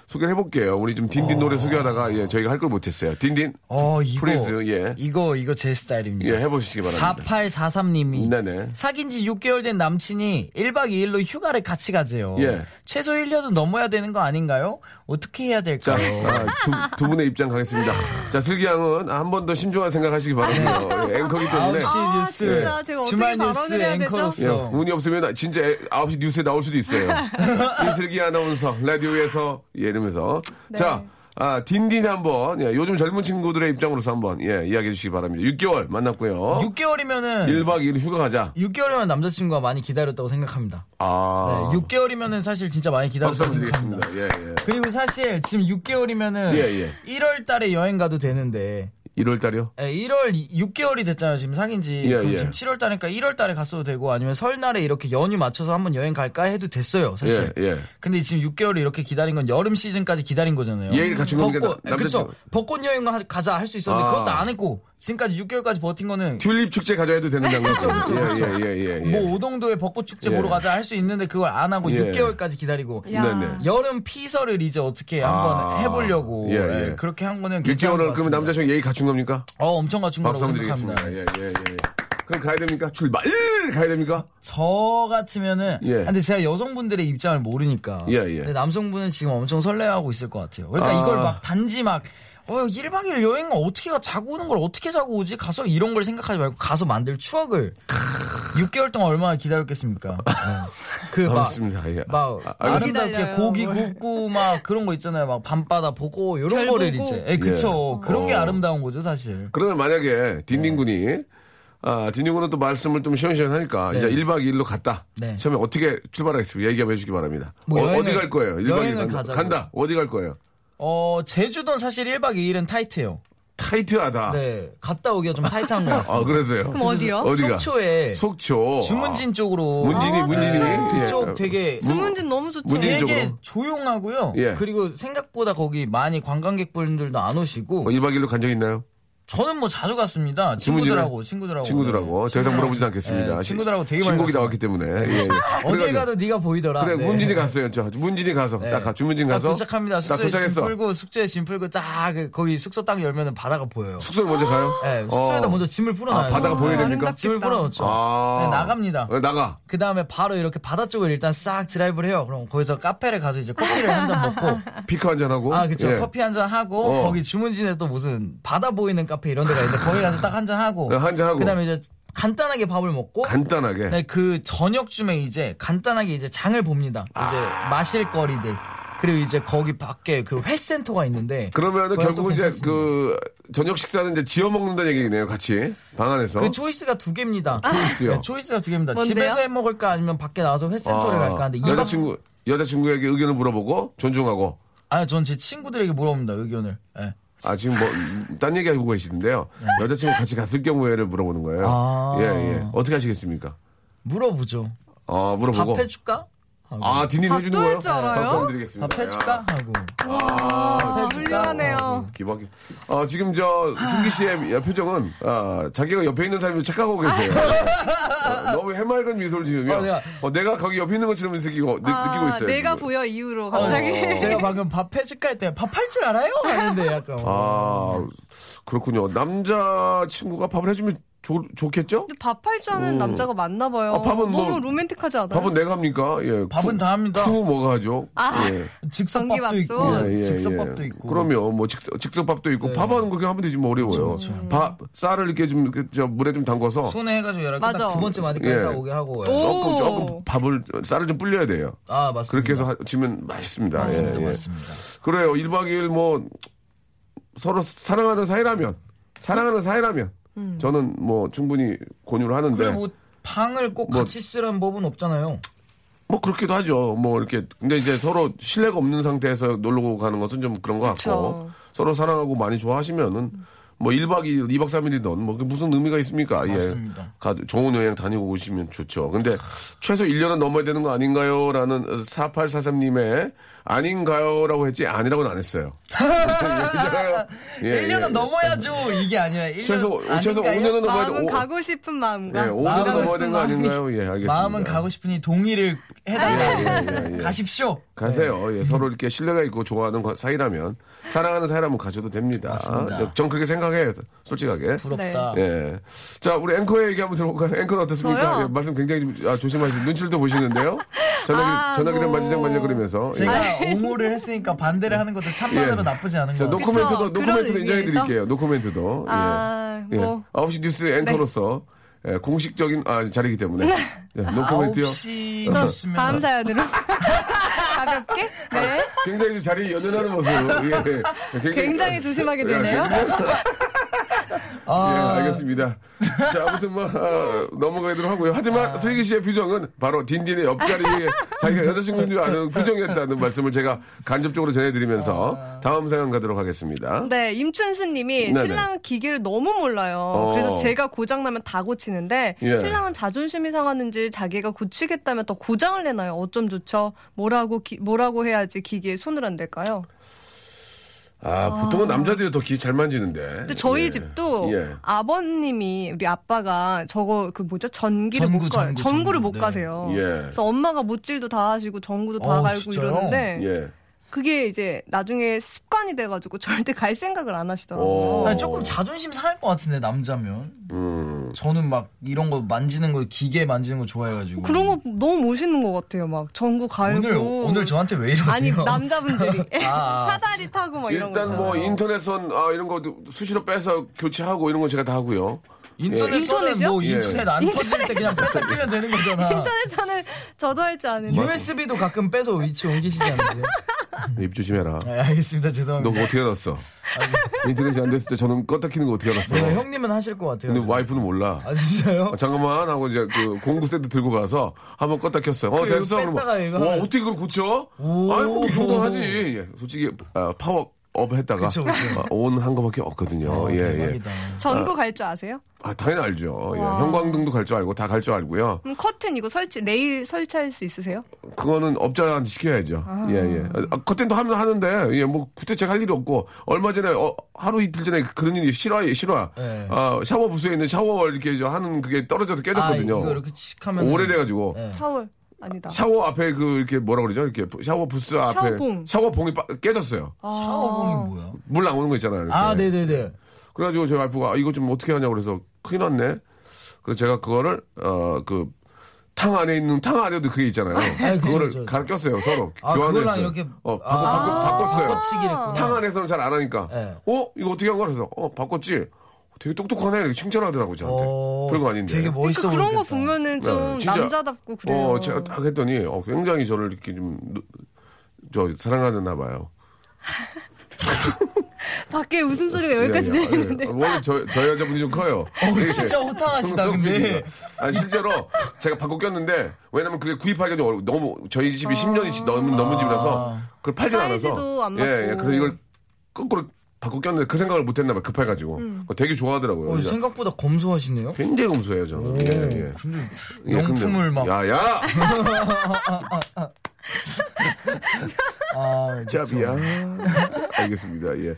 소개를 해볼게요. 우리 좀 딘딘 노래 소개하다가 예, 저희가 할 걸 못했어요. 딘딘 어 이거 please 예. 이거 이거 제 스타일입니다. 예, 해보시기 바랍니다. 4843님이 네네. 사귄 지 6개월 된 남친이 1박 2일로 휴가를 같이 가재요. 예. 최소 1년은 넘어야 되는 거 아닌가요? 어떻게 해야 자, 될까요? 아, 두, 두 분의 입장 가겠습니다. 자, 슬기양은 한 번 더 신중한 생각하시기 바랍니다. 예, 앵커기 때문에. 9시 아, 뉴스 어떻게 주말 뉴스 되죠? 예, 앵커로서 운이 없으면 진짜 애- 9시 뉴스에 나올 수도 있어요. [LAUGHS] 이슬기 아나운서, 라디오에서, 예, 이러면서. 네. 자, 아, 딘딘 한번, 예, 요즘 젊은 친구들의 입장으로서 한번, 예, 이야기해 주시기 바랍니다. 6개월 만났고요. 6개월이면은 1박 2일 휴가 가자. 6개월이면 남자친구가 많이 기다렸다고 생각합니다. 아. 네, 6개월이면은 사실 진짜 많이 기다렸다고 생각합니다. 예, 예. 그리고 사실 지금 6개월이면은 예, 예. 1월 달에 여행 가도 되는데 1월 달이요? 예, 1월 6개월이 됐잖아요. 지금 사귄 지 예, 그럼 예. 지금 7월 달이니까 1월 달에 갔어도 되고 아니면 설날에 이렇게 연휴 맞춰서 한번 여행 갈까 해도 됐어요. 사실. 예, 예. 근데 지금 6개월을 이렇게 기다린 건 여름 시즌까지 기다린 거잖아요. 얘기를 갖춘 벚꽃, 남- 그쵸. 벚꽃 여행 가- 가자 할 수 있었는데 아. 그것도 안 했고 지금까지 6개월까지 버틴 거는 튤립 축제 가져야 되는 장면이죠. 그쵸, 그쵸. 예, 예, 예, 예. 뭐 오동도에 벚꽃 축제 예. 보러 가자 할 수 있는데 그걸 안 하고 예. 6개월까지 기다리고 야. 네네. 여름 피서를 이제 어떻게 한번 아. 해보려고 예, 예, 예. 그렇게 한 거는 괜찮은 6개월을 것 그러면. 남자친구 예의 갖춘 겁니까? 어 엄청 갖춘 거라고 한번 생각합니다. 예, 예, 예. 그럼 가야 됩니까? 출발! 가야 됩니까? 저 같으면은 예. 근데 제가 여성분들의 입장을 모르니까 예, 예. 근데 남성분은 지금 엄청 설레하고 있을 것 같아요. 그러니까 아. 이걸 막 단지 막 어, 1박 2일 여행 어떻게 가 자고 오는 걸 어떻게 자고 오지? 가서 이런 걸 생각하지 말고 가서 만들 추억을 6개월 동안 얼마나 기다렸겠습니까? 네. 그막 알겠습니다. 예. 막 아, 알겠습니다. 아름답게 기다려요. 고기 굽고 막 그런 거 있잖아요. 막 밤바다 보고 이런 별 거를 보고. 이제. 예, 그쵸. 그런 게 어. 아름다운 거죠, 사실. 그러면 만약에 딘딘군이 아, 딘딘군은 또 말씀을 좀 시원시원하니까 네. 이제 1박 2일로 갔다. 네. 처음에 어떻게 출발하겠습니까? 얘기 한번 해주기 바랍니다. 뭐 어, 여행을- 디갈 거예요? 1박 2일 여행을 간다. 간다. 어디 갈 거예요? 어, 제주도는 사실 1박 2일은 타이트해요. 타이트하다. 네. 갔다 오기가 좀 타이트한 것 같습니다. 아, 그래서요. 그럼 어디요? 어디가? 속초에 속초. 주문진 쪽으로 문진이, 아, 문진이. 진짜요? 예. 그쪽 되게 주문진 너무 좋죠. 되게 쪽으로. 조용하고요. 예. 그리고 생각보다 거기 많이 관광객분들도 안 오시고 어, 1박 2일로 간 적 있나요? 저는 뭐 자주 갔습니다. 친구들하고 친구들하고 친구들하고. 네. 더 이상 물어보진 않겠습니다. 네, 친구들하고 되게 많이 신곡이. 나왔기 때문에. 예, 예. [LAUGHS] 어딜 그래가지고- 가도 네가 보이더라. 그래, 네. 문진이 갔어요. 저 문진이 가서. 네. 딱 가, 주문진 딱 가서. 도착합니다. 딱 숙소에 짐 도착했어. 풀고 숙소에 짐 풀고 딱 그, 거기 숙소 딱 열면은 바다가 보여요. 숙소를 먼저 가요? 네, 숙소에다 어. 먼저 짐을 풀어놔요. 아, 바다가 보여야 됩니까? 짐을 풀어놓죠. 아. 네, 나갑니다. 어, 나가. 그 다음에 바로 이렇게 바다 쪽을 일단 싹 드라이브를 해요. 그럼 거기서 카페를 가서 이제 커피를 한 잔 먹고. [LAUGHS] 피크 한 잔 하고. 아, 그쵸. 예. 커피 한 잔 하고, 어. 거기 주문진에 또 무슨 바다 보이는 카페 이런 데가 있는데, 거기 가서 딱 한잔 하고. 네, 한잔 하고. 그 다음에 이제 간단하게 밥을 먹고. 간단하게. 네, 그 저녁쯤에 이제 간단하게 이제 장을 봅니다. 이제 아. 마실 거리들. 그리고 이제 거기 밖에 그 회센터가 있는데. 그러면은 거기가 결국 또 이제. 그 저녁 식사는 이제 지어 먹는다는 얘기네요, 같이. 방 안에서. 그 초이스가 두 개입니다. 초이스요? 네, 초이스가 두 개입니다. 뭔데요? 집에서 해 먹을까 아니면 밖에 나가서 회센터를 아, 갈까 하는데 여자친구, 여자친구에게 의견을 물어보고 존중하고. 아니, 전제 친구들에게 물어봅니다, 의견을. 예. 아, 지금 뭐, 딴 얘기 하고 계시는데요. 여자친구 같이 갔을 경우에를 물어보는 거예요. 네. 아. 예, 예. 어떻게 하시겠습니까? 물어보죠. 어, 물어보고. 밥 해줄까? 하고. 아, 디님 밥도 해주는 할 거예요? 줄 알아요? 박수 한번 드리겠습니다. 밥 해줄까? 하고. 아, 훌륭하네요. 기박이. 어, 지금 저 승기 씨의 표정은 어, 자기가 옆에 있는 사람이 착각하고 계세요. [LAUGHS] 어, 너무 해맑은 미소를 지으며 어, 내가- 어, 내가 거기 옆에 있는 것처럼 느끼고, 느, 아, 끼고 있어요. 내가 지금. 보여 이후로 어, 갑자기. [LAUGHS] 제가 방금 밥 해줄까 했더니 밥할 줄 알아요? 하는데 약간. 아, 그렇군요. 남자 친구가 밥을 해주면 좋, 좋겠죠? 밥할 줄 아는 음. 남자가 많나 봐요. 아, 밥은 뭐- 너무 로맨틱하지 않아요? 밥은 내가 합니까? 예. 밥은 푸- 다 합니다. 푸 뭐가 하죠? 아. 예. 즉석밥도. 있고, 예, 예, 즉석밥도 예. 있고. 그러면 뭐 즉석, 즉석밥도 있고 네. 밥하는 거 그냥 하면 되지 뭐 어려워요. 밥 쌀을 이렇게 좀저 물에 좀 담궈서 손에 해가지고 맞아. 딱두 번째 마디까지 예. 딱 오게 하고. 오. 조금 조금 밥을 쌀을 좀 불려야 돼요. 아, 맞습니다. 그렇게 해서 하- 지면 맛있습니다. 맞습니다. 예, 예. 맞습니다. 그래요. 1박 2일 뭐 서로 사랑하는 사이라면 사랑하는 사이라면 저는 뭐 충분히 권유를 하는데 그리고 뭐 방을 꼭 뭐- 같이 쓰라는 법은 없잖아요. 뭐 그렇기도 하죠. 뭐 이렇게 근데 이제 서로 신뢰가 없는 상태에서 놀러 가는 것은 좀 그런 것 같고 그쵸. 서로 사랑하고 많이 좋아하시면은 뭐 1박 2일, 2박 3일이든 뭐 무슨 의미가 있습니까? 맞습니다. 예. 가, 좋은 여행 다니고 오시면 좋죠. 근데 최소 1년은 넘어야 되는 거 아닌가요? 라는 4843님의 아닌가요?라고 했지 아니라고는 안 했어요. [LAUGHS] 예, 1년은 예. 넘어야죠. 이게 아니라 1년 최소 최소 아닌가요? 5년은 넘어야 돼. 마음은 오- 가고 싶은 마음과 예, 5년은 마음은 넘어야 되는 거 아닌가요? 예, 알겠습니다. 마음은 가고 싶으니 동의를 해달라. 예, 예, 예, 예. 가십시오. 가세요. 예, 서로 이렇게 신뢰가 있고 좋아하는 거- 사이라면 사랑하는 사이라면 가셔도 됩니다. 맞습니다. 전 그렇게 생각해요. 솔직하게. 부럽다. 예. 자, 우리 앵커의 얘기 한번 들어볼까요? 앵커는 어떻습니까? 예, 말씀 굉장히 좀, 아, 조심하시고 눈치를 또 보시는데요. 전화기, 아, 전화기를 뭐. 만지작 만지작 그러면서. 예. 제가 옹호를 했으니까 반대를 하는 것도 참만으로 예. 나쁘지 않은 같아요. 노코멘트도, 노코멘트도 인정해? 드릴게요. 노코멘트도. 아, 예. 뭐. 예. 9시 뉴스 앵커로서 예, 공식적인 아, 자리이기 때문에. 예, 노코멘트요. 9시 다음 뉴스면 사연으로 [LAUGHS] 가볍게 네 굉장히 자리 연연하는 모습. 예. [LAUGHS] 굉장히, 굉장히 조심하게 예, 되네요. 예, 알겠습니다. 자, 아무튼 뭐, 아, 넘어가도록 하고요. 하지만 슬기 씨의 표정은 바로 딘딘의 옆자리에 자기가 여자친구인 줄 아는 표정이었다는 말씀을 제가 간접적으로 전해드리면서 다음 사연 가도록 하겠습니다. 네, 임춘수 님이 네네. 신랑 기계를 너무 몰라요. 어. 그래서 제가 고장 나면 다 고치는데 예. 신랑은 자존심이 상하는지 자기가 고치겠다면 더 고장을 내나요? 어쩜 좋죠? 뭐라고 기- 뭐라고 해야지 기계에 손을 안 댈까요? 아, 보통은 남자들이 더 기 잘 만지는데. 근데 저희 예. 집도 예. 아버님이 우리 아빠가 저거 그 뭐죠 전기를 전구, 못 가요. 전구, 전구를 전구. 못 네. 가세요. 예. 그래서 엄마가 못질도 다 하시고 전구도 다 어, 갈고 진짜요? 이러는데 예. 그게 이제 나중에 습관이 돼가지고 [LAUGHS] 절대 갈 생각을 안 하시더라고요. 어. 아니, 조금 자존심 상할 것 같은데 남자면 음. 저는 막 이런 거 만지는 거 기계 만지는 거 좋아해가지고 그런 거 너무 멋있는 것 같아요. 막 전구 갈고 오늘 오늘 저한테 왜 이러세요? 아니 남자분들이 [LAUGHS] 아. [LAUGHS] 사다리 타고 막 이런 거 일단 뭐 인터넷선 아, 이런 거 수시로 빼서 교체하고 이런 건 제가 다 하고요. 인터넷선은 인터넷이요? 뭐 예. 인터넷 안 터질 때 그냥 뺐다 끼면 되는 거잖아. 인터넷에서는 저도 할 줄 아는데. USB도 가끔 빼서 위치 옮기시지 않으세요? 입 조심해라. 네, 알겠습니다. 너 죄송합니다. 그거 어떻게 알았어? 인터넷이 안 됐을 때 저는 껐다 키는 거 어떻게 알았어? 네, 형님은 하실 것 같아요. 근데 와이프는 몰라. 아 진짜요? 어, 잠깐만 하고 이제 그 공구 세트 들고 가서 한번 껐다 켰어요. 어 그 됐어. 이거 와 어떻게 그걸 고쳐? 오. 아이 뭐이 정도 하지. 예, 솔직히 아, 파워 off 했다가 그쵸, 그쵸. on 한 거밖에 없거든요. 어, 예 예. 대박이다. 전구 갈 줄 아세요? 아 당연히 알죠. 예. 와. 형광등도 갈 줄 알고 다 갈 줄 알고요. 그럼 커튼 이거 설치 레일 설치할 수 있으세요? 그거는 업자한테 시켜야죠. 예, 예. 아, 커튼도 하면 하는데, 예, 뭐, 구태 제가 할 일이 없고, 얼마 전에, 어, 하루 이틀 전에 그런 일이 싫어요, 싫어. 네. 아, 샤워 부스에 있는 샤워 이렇게 저 하는 그게 떨어져서 아, 깨졌거든요. 이거 이렇게 칙 하면 오래돼 가지고. 네. 샤워 아니다. 샤워 앞에 그, 이렇게 뭐라 그러죠? 이렇게 샤워 부스 앞에. 샤워봉. 샤워봉이 빠- 깨졌어요. 샤워봉이 뭐야? 물 나오는 거 있잖아요. 이렇게. 아, 네네네. 그래가지고 저희 와이프가 아, 이거 좀 어떻게 하냐고 그래서 큰일 났네. 그래서 제가 그거를, 어, 그, 탕 안에 있는 탕 안에도 그게 있잖아요. 그쵸, 그거를 그쵸. 꼈어요 서로 아, 교환을 했어요. 이렇게 어 바꿔 아, 바꿔 바꿨어요. 바꿔치기를 탕 안에서는 잘 안 하니까. 네. 어 이거 어떻게 한 거야? 그래서 어 바꿨지. 되게 똑똑하네 이렇게 칭찬하더라고 저한테. 어, 별거 아닌데. 되게 그러니까 멋있어 그런 거 보이겠다. 보면은 좀 네. 남자답고 그래요. 어 제가 딱 했더니 어 굉장히 저를 이렇게 좀 저 사랑하나 봐요. [LAUGHS] 밖에 웃음소리가 여기까지 예, 예. 들리는데. 예. 원래 저, 저 여자분이 좀 커요. [LAUGHS] 어, 진짜 호탕하시다, 근데. [LAUGHS] 아 실제로 제가 바꿔 꼈는데 왜냐면 그게 구입하기가 좀 어려 너무 저희 집이 10년이 넘은 넘은 집이라서 그걸 팔진 않아서 사이즈도 안 예, 예. 맞고. 그래서 이걸 거꾸로 바꿔 꼈는데 그 생각을 못 했나 봐 급해가지고 그거 되게 좋아하더라고요. 어, 생각보다 검소하시네요. 굉장히 검소해요 저는. 오, 예, 예. 근데 예, 명품을 근데- 막. 야 야 [LAUGHS] 아, 짭이야. 알겠습니다. 예.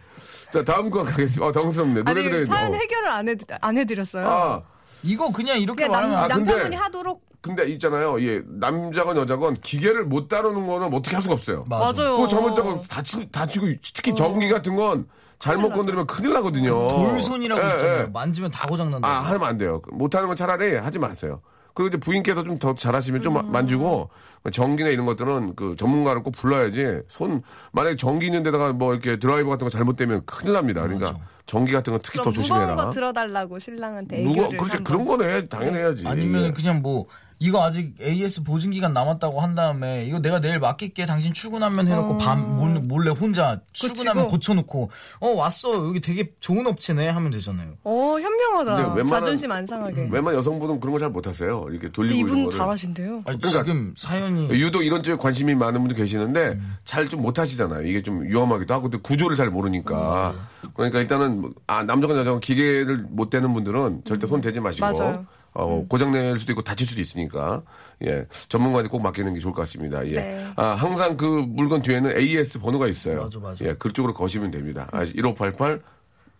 자 다음 거 가겠습니다. 아 당황스럽네. 노래 아니 들어야 사연 돼. 해결을 안, 해, 안 해드렸어요. 아 이거 그냥 이렇게 그냥 남, 말하면 안- 아, 근데- 남편분이 하도록 근데 있잖아요. 예 남자건 여자건 기계를 못 다루는 거는 어떻게 할 수가 없어요. 맞아. 맞아요. 그거 잘못다가 다치, 다치고 특히 전기 같은 건 잘못 건드리면 큰일 나거든요. 돌손이라고 예, 있잖아요. 예. 만지면 다 고장난다. 아 하면 안 돼요. 못하는 건 차라리 하지 마세요. 그리고 이제 부인께서 좀 더 잘하시면 좀 마- 만지고 전기나 이런 것들은 그 전문가를 꼭 불러야지. 손 만약에 전기 있는 데다가 뭐 이렇게 드라이버 같은 거 잘못되면 큰일 납니다. 그러니까 전기 같은 건 특히 더 그럼 무거운 조심해라. 거 들어달라고 신랑한테 애교를 그렇지. 그런 거는 해, 당연히 해야지. 아니면 예. 그냥 뭐 이거 아직 AS 보증 기간 남았다고 한 다음에 이거 내가 내일 맡길게 당신 출근하면 해놓고 밤 몰- 몰래 혼자 출근하면. 고쳐놓고 어 왔어 여기 되게 좋은 업체네 하면 되잖아요. 어 근데 현명하다. 웬만한- 자존심 안 상하게. 웬만 여성분은 그런 거 잘 못하세요. 이렇게 근데 돌리고 이분. 잘하신대요. 아니, 그러니까 지금 사연이 유독 이런 쪽에 관심이 많은 분도 계시는데 잘좀 못하시잖아요. 이게 좀 위험하기도 하고 또 구조를 잘 모르니까. 그러니까 일단은 뭐, 아 남자건 여자건 기계를 못 대는 분들은 절대 손 대지 마시고 맞아요. 어, 고장 낼 수도 있고 다칠 수도 있으니까 예 전문가한테 꼭 맡기는 게 좋을 것 같습니다. 예. 네. 아 항상 그 물건 뒤에는 AS 번호가 있어요. 맞아, 맞아. 예 그쪽으로 거시면 됩니다. 아, 1588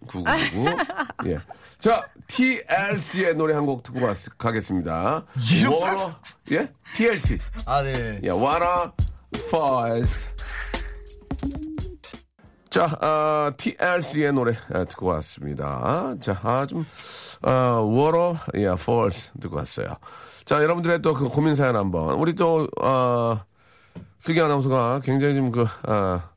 9999. [LAUGHS] 예. 자, TLC의 노래 한 곡 듣고 가, 가겠습니다. 워러, 예? TLC. 아 네. 예, Wanna Fall. 자, 아, TLC의 노래 아, 듣고 왔습니다. 자, 아, 좀, 아, Water, 예, Falls 듣고 왔어요. 자, 여러분들의 또 그 고민 사연 한번. 우리 또, 아, 슬기 아나운서가 굉장히 좀 그, 아,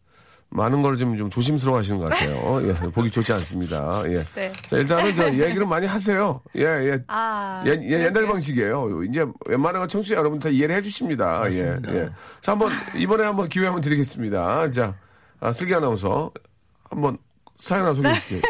많은 걸 좀, 좀 조심스러워 하시는 것 같아요. 예, 보기 좋지 않습니다. 예. [LAUGHS] 네. 자, 일단은 저 얘기를 많이 하세요. 예, 예. 아. 예, 예, 옛날 방식이에요. 이제 웬만한 건 청취자 여러분 다 이해를 해 주십니다. 예, 예. 자, 한번, 이번에 한번 기회 한번 드리겠습니다. 자, 아, 슬기 아나운서. 한번 사연 하나 소개해 주시죠.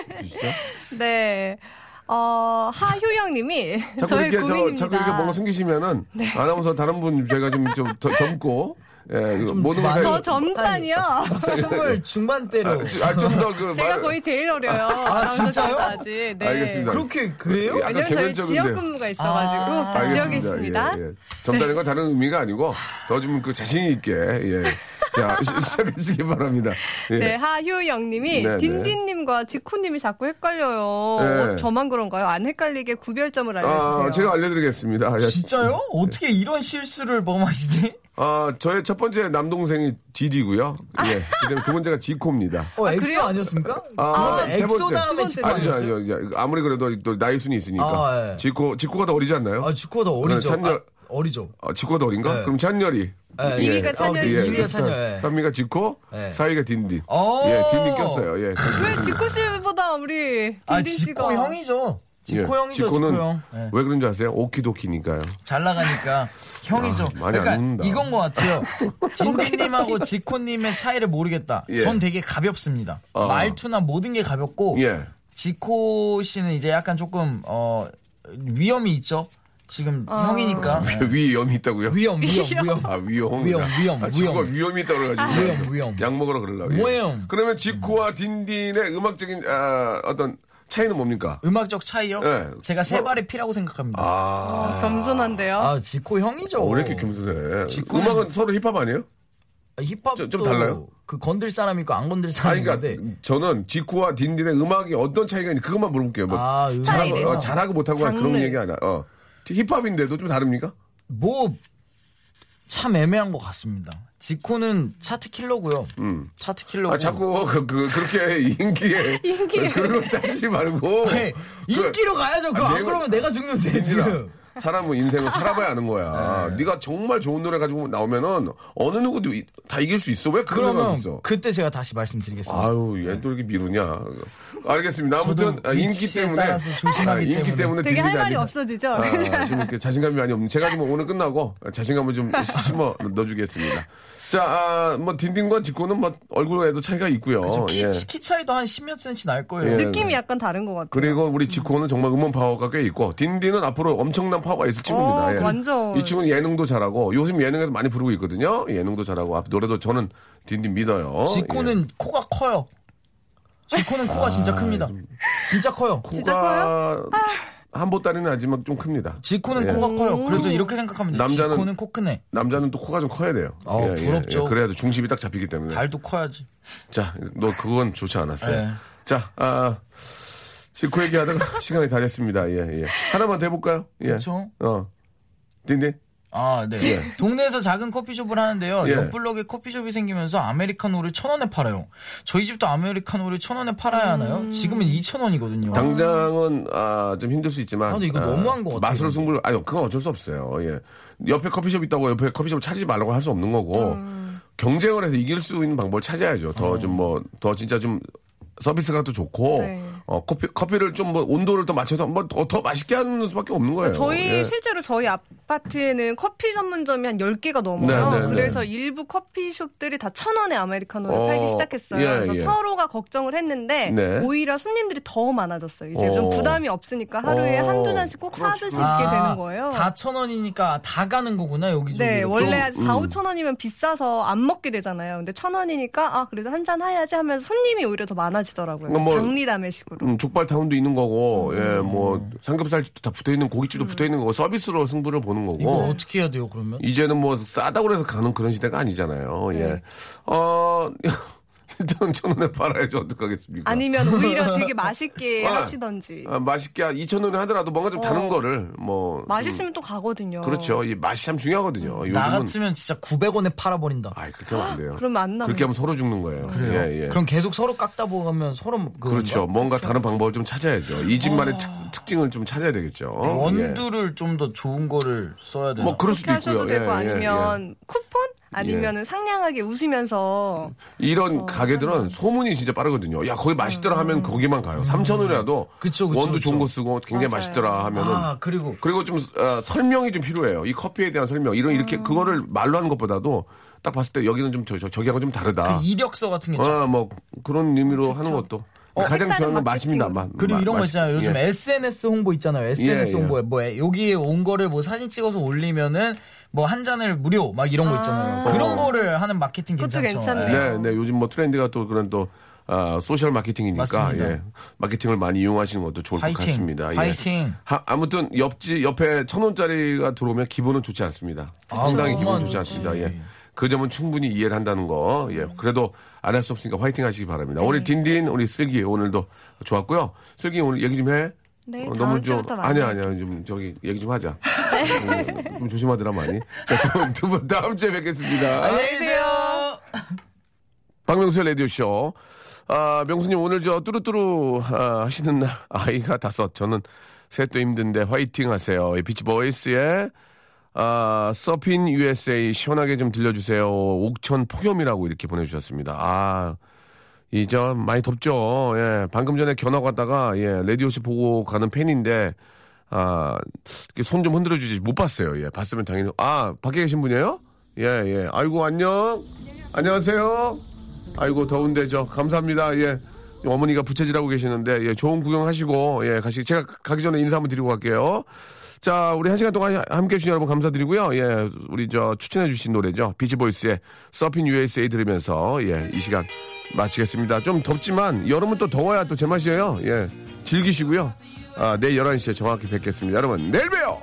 [LAUGHS] 네. 어, 하효영 님이 자꾸 이렇게, 저, 고민입니다. 네. 자꾸 이렇게 뭔가 숨기시면은 아나운서 다른 분 제가 좀, 좀더 젊고, 예, 모든 걸 많이- 더 다. 젊다니요. 스물 [LAUGHS] 중반대로. 아, 좀더 그. 제가 말- 거의 제일 어려요. 아, 진짜요? 아직. 네. 알겠습니다. 그렇게 그래요? 약간 왜냐면 저희. 지역 근무가 있어가지고 아, 다 지역에 알겠습니다. 있습니다. 예, 예. 젊다는 건 다른 의미가 아니고 더 좀 그 자신 있게 예. 자 시- [LAUGHS] 시작하시기 바랍니다. 예. 네, 하효영님이 네, 네. 딘딘님과 지코님이 자꾸 헷갈려요. 네. 어, 저만 그런가요? 안 헷갈리게 구별점을 알려주세요. 아, 제가 알려드리겠습니다. 예. 진짜요? 어떻게 이런 실수를 범하시지? 아, 저의 첫 번째 남동생이 디디고요. 예. 그다음에 두 번째가 지코입니다. 어, 엑소 그래요? 아니었습니까? 아, 세 엑소 번째. 다음에 두 지코 번째. 아니죠? 아니죠. 이제 아무리 그래도 또 나이 순이 있으니까. 아, 예. 지코, 지코가 더 어리지 않나요? 아, 지코가 더 어리죠. 찬열- 아, 어리죠. 아, 지코가 더 어린가? 네. 그럼 찬열이. 예, 이위가 예. 찬열, 어, 이위가 찬열. 예. 선미가 지코, 네. 사이가 딘딘. 어. 예, 딘딘 꼈어요. 예. 왜 지코 씨보다 우리 아, 딘딘 지코 씨가 형이죠. 지코 예. 형이죠, 지코는 지코 형. 네. 왜 그런 줄 아세요? 오키도키니까요. 잘 나가니까 형이죠. 아, 많이 안 그러니까 웃는다. 이건 것 같아요. [LAUGHS] 딘딘님하고 지코님의 차이를 모르겠다. 예. 전 되게 가볍습니다. 아. 말투나 모든 게 가볍고 예. 지코 씨는 이제 약간 조금 어 위험이 있죠. 지금 형이니까 네. 위험이 있다고요? 위험 위험 위험. 아 위험. 위험, 위험, 아, 지코가 위험. 위험이 있다고 그래가지고. 위험, 위험. 약 먹으러 그러려고. 예. 위험. 그러면 지코와 딘딘의 음악적인 아, 어떤 차이는 뭡니까? 음악적 차이요? 네. 제가 세 뭐- 발의 피라고 생각합니다. 아. 겸손한데요. 아, 지코 형이죠. 어, 왜 이렇게 겸손해? 지코는- 음악은 서로 힙합 아니에요? 힙합도 좀- 좀 달라요? 그 건들 사람 있고 안 건들 사람 그러니까 있는데 저는 지코와 딘딘의 음악이 어떤 차이가 있는지 그것만 물어볼게요. 뭐 아, 잘하고. 어, 잘하고 못하고 그런 장르. 얘기 아니야. 어. 힙합인데도 좀 다릅니까? 뭐 참 애매한 것 같습니다. 지코는 차트 킬러고요. 차트 킬러고. 아, 자꾸 그, 그, 그렇게 [LAUGHS] 인기에. 그런 거 따지지 말고. 네, 그- 인기로 가야죠. 그거 아, 안 그러면 내가 죽는데 딘딘아, 지금. 사람은 인생을 살아봐야 아는 거야. 네. 가 정말 좋은 노래 가지고 나오면은 어느 누구도 이- 다 이길 수 있어. 왜 그런 그러면 있어? 그때 제가 다시 말씀드리겠습니다. 아유, 얘또 이렇게 미루냐. 알겠습니다. 아무튼 아, 인기 때문에 아, 인기 때문에. 때문에 되게 할 말이 아직- 없어지죠. 아, 좀 이렇게 자신감이 많이 없는. 제가 좀 오늘 끝나고 자신감을 좀 [LAUGHS] 심어 넣어주겠습니다. 자, 아, 뭐 딘딘과 지코는 뭐 얼굴에도 차이가 있고요. 그쵸, 키, 예. 키 차이도 한 10몇 센치 날 거예요. 예. 느낌이 약간 다른 것 같아요. 그리고 우리 지코는 정말 음원 파워가 꽤 있고 딘딘은 앞으로 엄청난 파워가 있을 친구입니다. 어, 예. 완전. 이 친구는 예능도 잘하고 요즘 예능에서 많이 부르고 있거든요. 예능도 잘하고 앞 노래도 저는 딘딘 믿어요. 지코는 예. 코가 커요. 지코는 코가 진짜 큽니다. 진짜 커요. 진짜 코가 한 보따리는 아니지만 좀 큽니다. 지코는 예. 코가 커요. 그래서 이렇게 생각하면 돼요. 남자는- 지코는 코 크네. 남자는 또 코가 좀 커야 돼요. 어, 부럽죠. 그래야 중심이 딱 잡히기 때문에. 발도 커야지. 자, 너 그건 좋지 않았어요. 네. 자, 아, 지코 얘기하다가 [LAUGHS] 시간이 다 됐습니다. 예, 예. 하나만 더 해볼까요? 예. 그렇죠. 어. 딘딘? 아, 네. 동네에서 작은 커피숍을 하는데요. 예. 옆 블록에 커피숍이 생기면서 아메리카노를 천 원에 팔아요. 저희 집도 아메리카노를 천 원에 팔아야 하나요? 지금은 이천 원이거든요. 당장은 아, 좀 힘들 수 있지만 아, 근데 이거 아, 너무한 것 같아요. 맛으로 승부를 아니 그건 어쩔 수 없어요. 예. 옆에 커피숍 있다고 옆에 커피숍을 찾지 말라고 할 수 없는 거고 음. 경쟁을 해서 이길 수 있는 방법을 찾아야죠. 더 좀 뭐더 진짜 좀 서비스가 또 좋고 네. 어 커피 커피를 좀 뭐 온도를 더 맞춰서 뭐 더 맛있게 하는 수밖에 없는 거예요. 저희 예. 실제로 저희 아파트에는 커피 전문점이 한 10개가 넘어요. 네, 네, 네. 그래서 일부 커피숍들이 다 천 원에 아메리카노를 어, 팔기 시작했어요. 예, 그래서 예. 서로가 걱정을 했는데 네. 오히려 손님들이 더 많아졌어요. 이제 어. 좀 부담이 없으니까 하루에 어. 한두 잔씩 꼭 사드실 수 있게 아, 되는 거예요. 다 천 원이니까 다 가는 거구나, 여기저기. 네, 원래 좀, 4, 음. 5천 원이면 비싸서 안 먹게 되잖아요. 근데 천 원이니까 아 그래도 한 잔 해야지 하면서 손님이 오히려 더 많아지더라고요. 뭐, 박리담회식으로. 음, 족발타운도 있는 거고, 예, 음. 뭐, 삼겹살집도 다 붙어 있는, 고깃집도 붙어 있는 거고, 서비스로 승부를 보는 이거 거고. 어떻게 해야 돼요, 그러면? 이제는 뭐 싸다고 해서 가는 그런 시대가 아니잖아요. 네. 예. 어, 일단 천 원에 팔아야지 어떡하겠습니까? 아니면 오히려 [LAUGHS] 되게 맛있게 아, 하시던지. 아, 맛있게 한 2천 원에 하더라도 뭔가 좀 다른 어. 거를 뭐. 좀- 맛있으면 또 가거든요. 그렇죠. 이 맛이 참 중요하거든요. 나 요즘은. 같으면 진짜 900원에 팔아버린다. 아이, 그렇게 하면 안 돼요. 그러면 안 나와요. 그렇게 하면 서로 죽는 거예요. 그래요? 예, 예. 그럼 계속 서로 깎다 보면 서로 그 그렇죠. 뭔가 다른 방법을 좀 찾아야죠. 이 집만의 특, 증을좀 찾아야 되겠죠. 예. 원두를 좀더 좋은 거를 써야 되나? 뭐 그럴 수도 있고요. 되고 예, 예, 예. 아니면 쿠폰? 아니면은 상냥하게 웃으면서 이런 어, 가게들은 소문이 진짜 빠르거든요. 야, 거기 맛있더라 하면 거기만 가요. 3천 원이라도 음. 그쵸, 그쵸, 원두 좋은 그쵸. 거 쓰고 굉장히 맞아요. 맛있더라 하면은 아 그리고 그리고 좀 어, 설명이 좀 필요해요. 이 커피에 대한 설명. 이런 이렇게 음. 그거를 말로 하는 것보다도 딱 봤을 때 여기는 좀 저, 저, 저기하고 좀 다르다. 그 이력서 같은 게 있죠. 어, 뭐 그런 의미로 하는 것도 가장 색다른 중요한 건. 맛입니다. 맛. 그리고 맛, 이런 거 맛. 있잖아요. 요즘 예. SNS 홍보 있잖아요. SNS 예, 예. 홍보에 뭐 여기에 온 거를 뭐 사진 찍어서 올리면은 뭐 한 잔을 무료 막 이런 거 있잖아요. 그런 거를 하는 마케팅 그것도 괜찮죠. 괜찮네요. 네, 네. 요즘 뭐 트렌드가 또 그런 또 아, 소셜 마케팅이니까. 예. 마케팅을 많이 이용하시는 것도 좋을 것 화이팅. 같습니다. 예. 화이팅. 하- 아무튼 옆집 옆에 천 원짜리가 들어오면 기분은 좋지 않습니다. 아, 상당히 기분 좋지. 않습니다. 예. 그 점은 충분히 이해를 한다는 거. 예. 그래도 안 할 수 없으니까 화이팅 하시기 바랍니다. 우리 딘딘, 우리 슬기 오늘도 좋았고요. 슬기 오늘 얘기 좀 해. 네, 어, 다음 좀 아니야. 아니야 좀 저기 얘기 좀 하자. [LAUGHS] 음, 좀 조심하더라 많이. 자 두 분 다음 주에 뵙겠습니다. 안녕히 계세요. 박명수의 라디오 쇼. 아, 명수님, 오늘 저 뚜루뚜루 아, 하시는 날, 아이가 다섯. 저는 셋도 힘든데 화이팅 하세요. 이 비치 보이스의 아, 서핀 USA 시원하게 좀 들려주세요. 옥천 폭염이라고 이렇게 보내주셨습니다. 아, 이, 저, 많이 덥죠. 예, 방금 전에 견학 왔다가, 예, 레디오 씨 보고 가는 팬인데, 아, 손 좀 흔들어 주지. 못 봤어요. 예, 봤으면 당연히. 아, 밖에 계신 분이에요? 예, 예. 아이고, 안녕. 안녕하세요. 아이고, 더운데, 저, 감사합니다. 예. 어머니가 부채질하고 계시는데, 예, 좋은 구경하시고, 예, 가시, 제가 가기 전에 인사 한번 드리고 갈게요. 자, 우리 한 시간 동안 함께 해주신 여러분 감사드리고요. 예, 우리 저 추천해주신 노래죠. 비치보이스의 서핑 USA 들으면서, 예, 이 시간 마치겠습니다. 좀 덥지만, 여름은 또 더워야 또 제맛이에요. 예, 즐기시고요. 아, 내일 11시에 정확히 뵙겠습니다. 여러분, 내일 봬요!